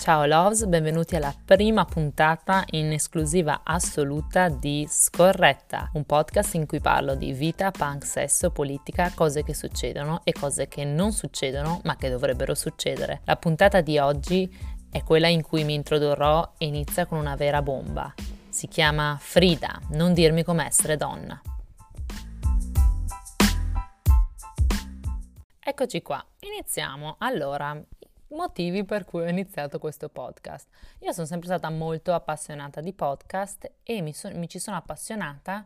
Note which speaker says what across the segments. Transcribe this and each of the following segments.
Speaker 1: Ciao Loves, benvenuti alla prima puntata in esclusiva assoluta di Scorretta, un podcast in cui parlo di vita, punk, sesso, politica, cose che succedono e cose che non succedono ma che dovrebbero succedere. La puntata di oggi è quella in cui mi introdurrò e inizia con una vera bomba. Si chiama Frida, non dirmi come essere donna. Eccoci qua, iniziamo. Allora, motivi per cui ho iniziato questo podcast. Io sono sempre stata molto appassionata di podcast e mi, so- mi ci sono appassionata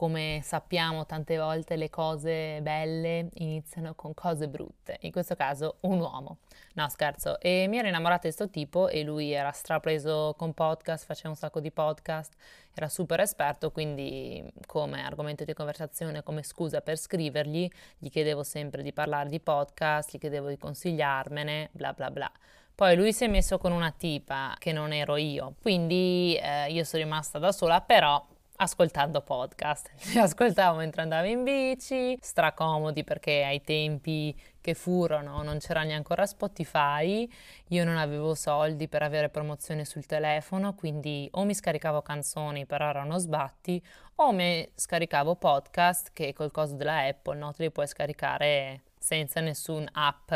Speaker 1: come sappiamo tante volte le cose belle iniziano con cose brutte, in questo caso un uomo. No scherzo, e mi ero innamorata di questo tipo e lui era strapreso con podcast, faceva un sacco di podcast, era super esperto, quindi come argomento di conversazione, come scusa per scrivergli, gli chiedevo sempre di parlare di podcast, gli chiedevo di consigliarmene, bla bla bla. Poi lui si è messo con una tipa che non ero io, quindi eh, io sono rimasta da sola, però ascoltando podcast. Li ascoltavo mentre andavo in bici, stracomodi perché ai tempi che furono non c'era neanche Spotify, io non avevo soldi per avere promozione sul telefono, quindi o mi scaricavo canzoni però erano sbatti, o mi scaricavo podcast che col coso della Apple no, te li puoi scaricare senza nessun app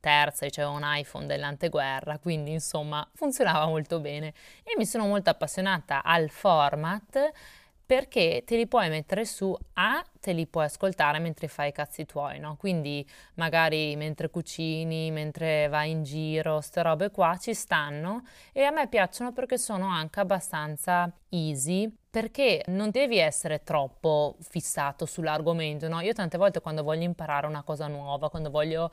Speaker 1: terza, c'era un iPhone dell'anteguerra, quindi insomma funzionava molto bene e mi sono molto appassionata al format perché te li puoi mettere su A, te li puoi ascoltare mentre fai i cazzi tuoi, no? Quindi magari mentre cucini, mentre vai in giro, ste robe qua ci stanno e a me piacciono perché sono anche abbastanza easy perché non devi essere troppo fissato sull'argomento, no? Io tante volte quando voglio imparare una cosa nuova, quando voglio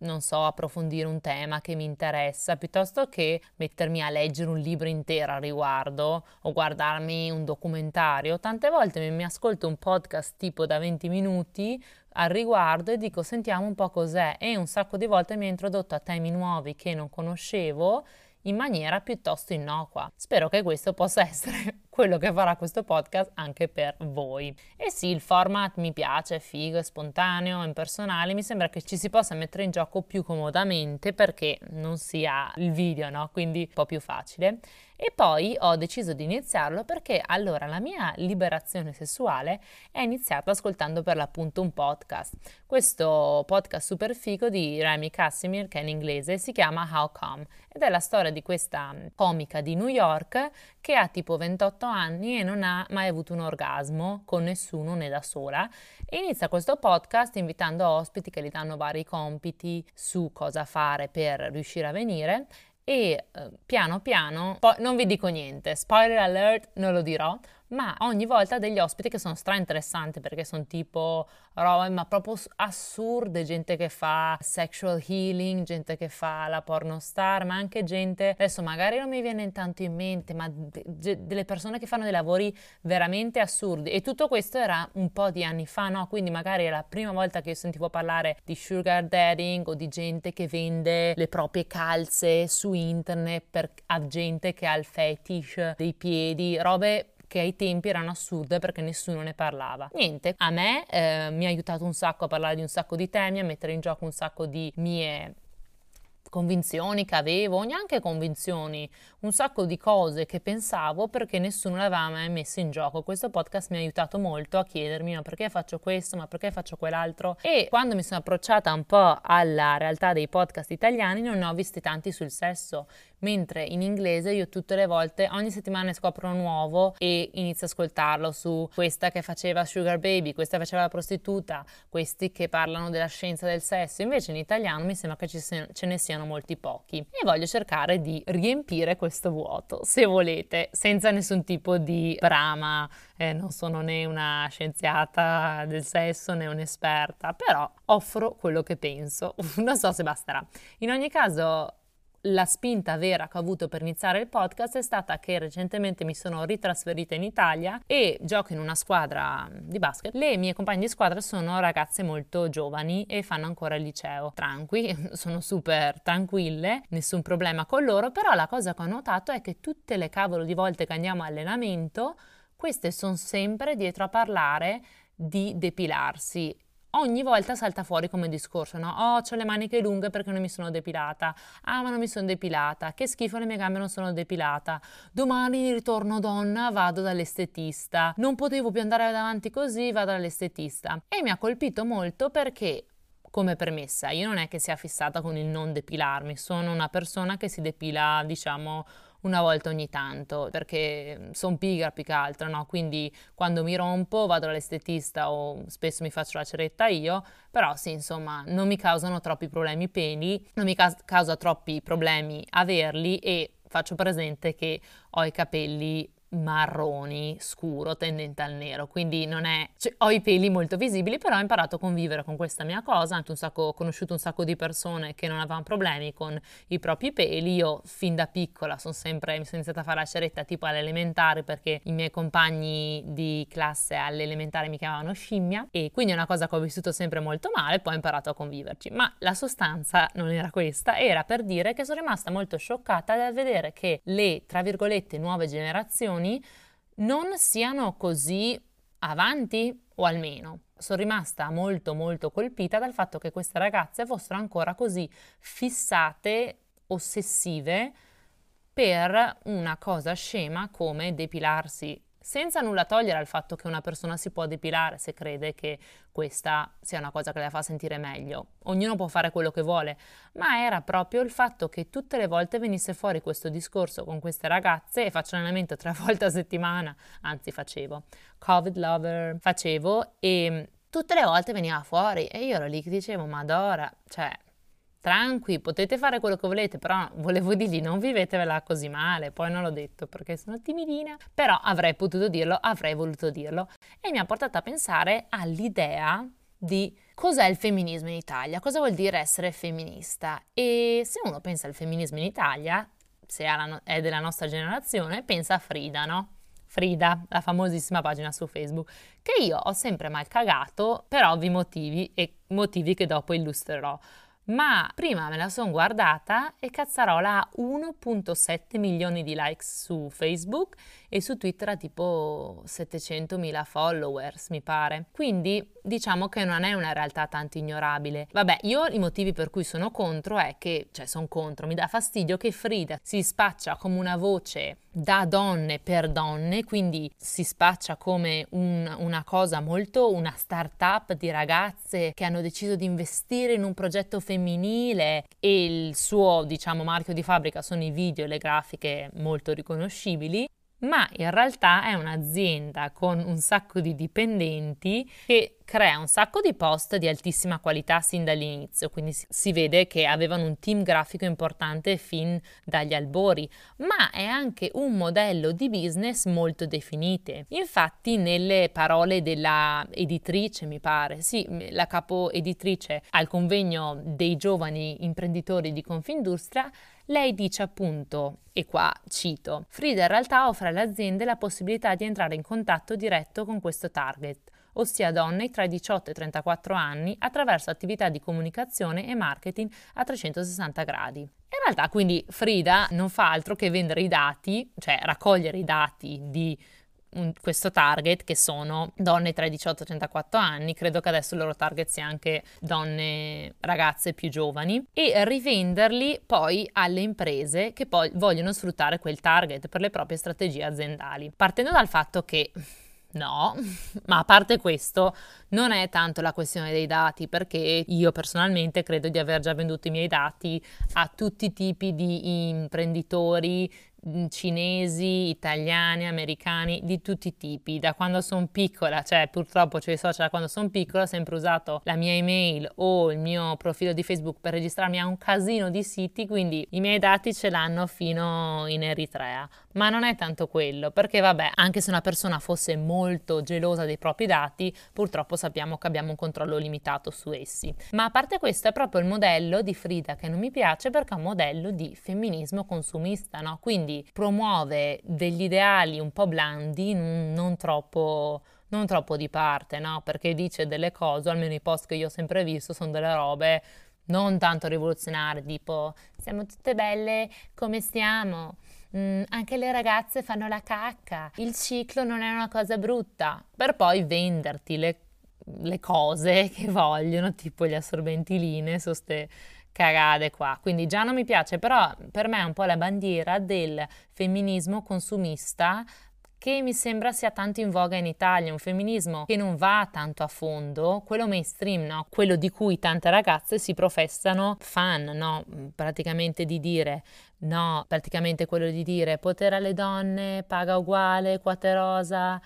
Speaker 1: non so, approfondire un tema che mi interessa, piuttosto che mettermi a leggere un libro intero a riguardo o guardarmi un documentario. Tante volte mi, mi ascolto un podcast tipo da 20 minuti al riguardo e dico sentiamo un po' cos'è e un sacco di volte mi ha introdotto a temi nuovi che non conoscevo in maniera piuttosto innocua. Spero che questo possa essere quello che farà questo podcast anche per voi. E sì, il format mi piace, è figo, è spontaneo, è impersonale, mi sembra che ci si possa mettere in gioco più comodamente perché non si ha il video, no? Quindi un po' più facile. E poi ho deciso di iniziarlo perché allora la mia liberazione sessuale è iniziata ascoltando per l'appunto un podcast. Questo podcast super figo di Remy Casimir, che è in inglese, si chiama How Come ed è la storia di questa comica di New York che ha tipo 28 anni e non ha mai avuto un orgasmo con nessuno né da sola e inizia questo podcast invitando ospiti che gli danno vari compiti su cosa fare per riuscire a venire e eh, piano piano, poi non vi dico niente, spoiler alert, non lo dirò, ma ogni volta degli ospiti che sono stra interessanti perché sono tipo robe ma proprio assurde, gente che fa sexual healing, gente che fa la pornostar, ma anche gente, adesso magari non mi viene tanto in mente, ma de- delle persone che fanno dei lavori veramente assurdi e tutto questo era un po' di anni fa, no? Quindi magari è la prima volta che io sentivo parlare di sugar dating o di gente che vende le proprie calze su internet per a gente che ha il fetish dei piedi, robe che ai tempi erano assurde perché nessuno ne parlava. Niente, a me eh, mi ha aiutato un sacco a parlare di un sacco di temi, a mettere in gioco un sacco di mie convinzioni che avevo, neanche convinzioni, un sacco di cose che pensavo perché nessuno le aveva mai messe in gioco. Questo podcast mi ha aiutato molto a chiedermi ma perché faccio questo, ma perché faccio quell'altro? E quando mi sono approcciata un po' alla realtà dei podcast italiani non ne ho visti tanti sul sesso mentre in inglese io tutte le volte, ogni settimana ne scopro uno nuovo e inizio a ascoltarlo su questa che faceva Sugar Baby, questa che faceva la prostituta, questi che parlano della scienza del sesso, invece in italiano mi sembra che ce ne siano molti pochi. E voglio cercare di riempire questo vuoto, se volete, senza nessun tipo di brama, eh, non sono né una scienziata del sesso né un'esperta, però offro quello che penso, non so se basterà. In ogni caso la spinta vera che ho avuto per iniziare il podcast è stata che recentemente mi sono ritrasferita in Italia e gioco in una squadra di basket. Le mie compagne di squadra sono ragazze molto giovani e fanno ancora il liceo. Tranqui, sono super tranquille, nessun problema con loro, però la cosa che ho notato è che tutte le cavolo di volte che andiamo a allenamento, queste sono sempre dietro a parlare di depilarsi ogni volta salta fuori come discorso, no? Oh, ho le maniche lunghe perché non mi sono depilata. Ah, ma non mi sono depilata. Che schifo, le mie gambe non sono depilata. Domani ritorno donna, vado dall'estetista. Non potevo più andare avanti così, vado dall'estetista. E mi ha colpito molto perché come premessa, io non è che sia fissata con il non depilarmi, sono una persona che si depila, diciamo, una volta ogni tanto, perché sono pigra più che altro, no? Quindi quando mi rompo vado all'estetista o spesso mi faccio la ceretta io, però sì, insomma, non mi causano troppi problemi peli, non mi ca- causa troppi problemi averli e faccio presente che ho i capelli marroni scuro tendente al nero quindi non è cioè, ho i peli molto visibili però ho imparato a convivere con questa mia cosa anche un sacco, ho conosciuto un sacco di persone che non avevano problemi con i propri peli io fin da piccola sono sempre mi sono iniziata a fare la ceretta tipo all'elementare perché i miei compagni di classe all'elementare mi chiamavano scimmia e quindi è una cosa che ho vissuto sempre molto male poi ho imparato a conviverci. Ma la sostanza non era questa era per dire che sono rimasta molto scioccata dal vedere che le tra virgolette nuove generazioni generazioni non siano così avanti o almeno sono rimasta molto molto colpita dal fatto che queste ragazze fossero ancora così fissate, ossessive per una cosa scema come depilarsi senza nulla togliere al fatto che una persona si può depilare se crede che questa sia una cosa che la fa sentire meglio. Ognuno può fare quello che vuole, ma era proprio il fatto che tutte le volte venisse fuori questo discorso con queste ragazze e faccio allenamento tre volte a settimana, anzi facevo Covid lover, facevo e tutte le volte veniva fuori e io ero lì che dicevo, Madora, cioè tranqui, potete fare quello che volete, però volevo dirgli non vivetevela così male, poi non l'ho detto perché sono timidina, però avrei potuto dirlo, avrei voluto dirlo. E mi ha portato a pensare all'idea di cos'è il femminismo in Italia, cosa vuol dire essere femminista. E se uno pensa al femminismo in Italia, se è della nostra generazione, pensa a Frida, no? Frida, la famosissima pagina su Facebook, che io ho sempre mal cagato per ovvi motivi e motivi che dopo illustrerò ma prima me la sono guardata e Cazzarola ha 1.7 milioni di likes su Facebook e su Twitter ha tipo 700.000 followers, mi pare. Quindi diciamo che non è una realtà tanto ignorabile. Vabbè, io i motivi per cui sono contro è che, cioè sono contro, mi dà fastidio che Frida si spaccia come una voce da donne per donne, quindi si spaccia come un, una cosa molto, una start-up di ragazze che hanno deciso di investire in un progetto femminile e il suo, diciamo, marchio di fabbrica sono i video e le grafiche molto riconoscibili ma in realtà è un'azienda con un sacco di dipendenti che crea un sacco di post di altissima qualità sin dall'inizio, quindi si vede che avevano un team grafico importante fin dagli albori, ma è anche un modello di business molto definite. Infatti nelle parole della editrice, mi pare, sì, la capo editrice al convegno dei giovani imprenditori di Confindustria, lei dice appunto, e qua cito, Frida in realtà offre alle aziende la possibilità di entrare in contatto diretto con questo target ossia donne tra i 18 e i 34 anni, attraverso attività di comunicazione e marketing a 360 gradi. In realtà quindi Frida non fa altro che vendere i dati, cioè raccogliere i dati di un, questo target che sono donne tra i 18 e i 34 anni, credo che adesso il loro target sia anche donne ragazze più giovani e rivenderli poi alle imprese che poi vogliono sfruttare quel target per le proprie strategie aziendali. Partendo dal fatto che No, ma a parte questo, non è tanto la questione dei dati, perché io personalmente credo di aver già venduto i miei dati a tutti i tipi di imprenditori cinesi, italiani, americani, di tutti i tipi. Da quando sono piccola, cioè purtroppo c'è i social da quando sono piccola, ho sempre usato la mia email o il mio profilo di Facebook per registrarmi a un casino di siti, quindi i miei dati ce l'hanno fino in Eritrea. Ma non è tanto quello, perché vabbè, anche se una persona fosse molto gelosa dei propri dati, purtroppo sappiamo che abbiamo un controllo limitato su essi. Ma a parte questo è proprio il modello di Frida che non mi piace perché è un modello di femminismo consumista, no? Quindi quindi promuove degli ideali un po' blandi, non troppo, non troppo di parte, no? Perché dice delle cose, almeno i post che io ho sempre visto, sono delle robe non tanto rivoluzionarie, tipo siamo tutte belle come stiamo. Mm, anche le ragazze fanno la cacca, il ciclo non è una cosa brutta, per poi venderti le le cose che vogliono, tipo gli assorbenti linee, cagate qua. Quindi già non mi piace, però per me è un po' la bandiera del femminismo consumista che mi sembra sia tanto in voga in Italia, un femminismo che non va tanto a fondo, quello mainstream, no? quello di cui tante ragazze si professano fan, no? praticamente di dire no, praticamente quello di dire potere alle donne, paga uguale, quote rosa,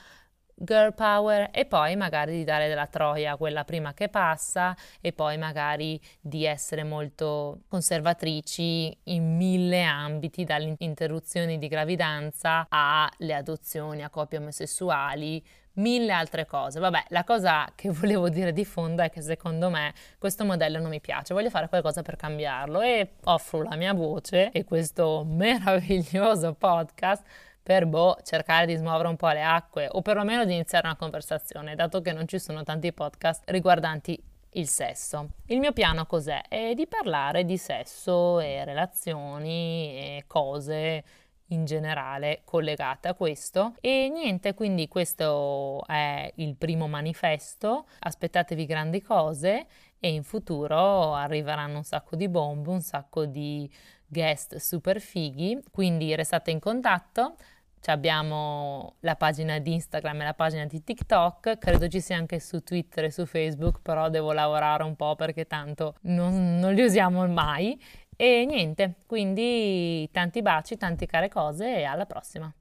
Speaker 1: girl power e poi magari di dare della troia a quella prima che passa e poi magari di essere molto conservatrici in mille ambiti, dalle interruzioni di gravidanza alle adozioni a coppie omosessuali, mille altre cose. Vabbè, la cosa che volevo dire di fondo è che secondo me questo modello non mi piace, voglio fare qualcosa per cambiarlo e offro la mia voce e questo meraviglioso podcast per boh, cercare di smuovere un po' le acque o perlomeno di iniziare una conversazione, dato che non ci sono tanti podcast riguardanti il sesso. Il mio piano cos'è? È di parlare di sesso e relazioni e cose in generale collegate a questo e niente quindi questo è il primo manifesto aspettatevi grandi cose e in futuro arriveranno un sacco di bombe un sacco di guest super fighi, quindi restate in contatto. abbiamo la pagina di Instagram e la pagina di TikTok, credo ci sia anche su Twitter e su Facebook, però devo lavorare un po' perché tanto non, non li usiamo mai. E niente, quindi tanti baci, tante care cose e alla prossima.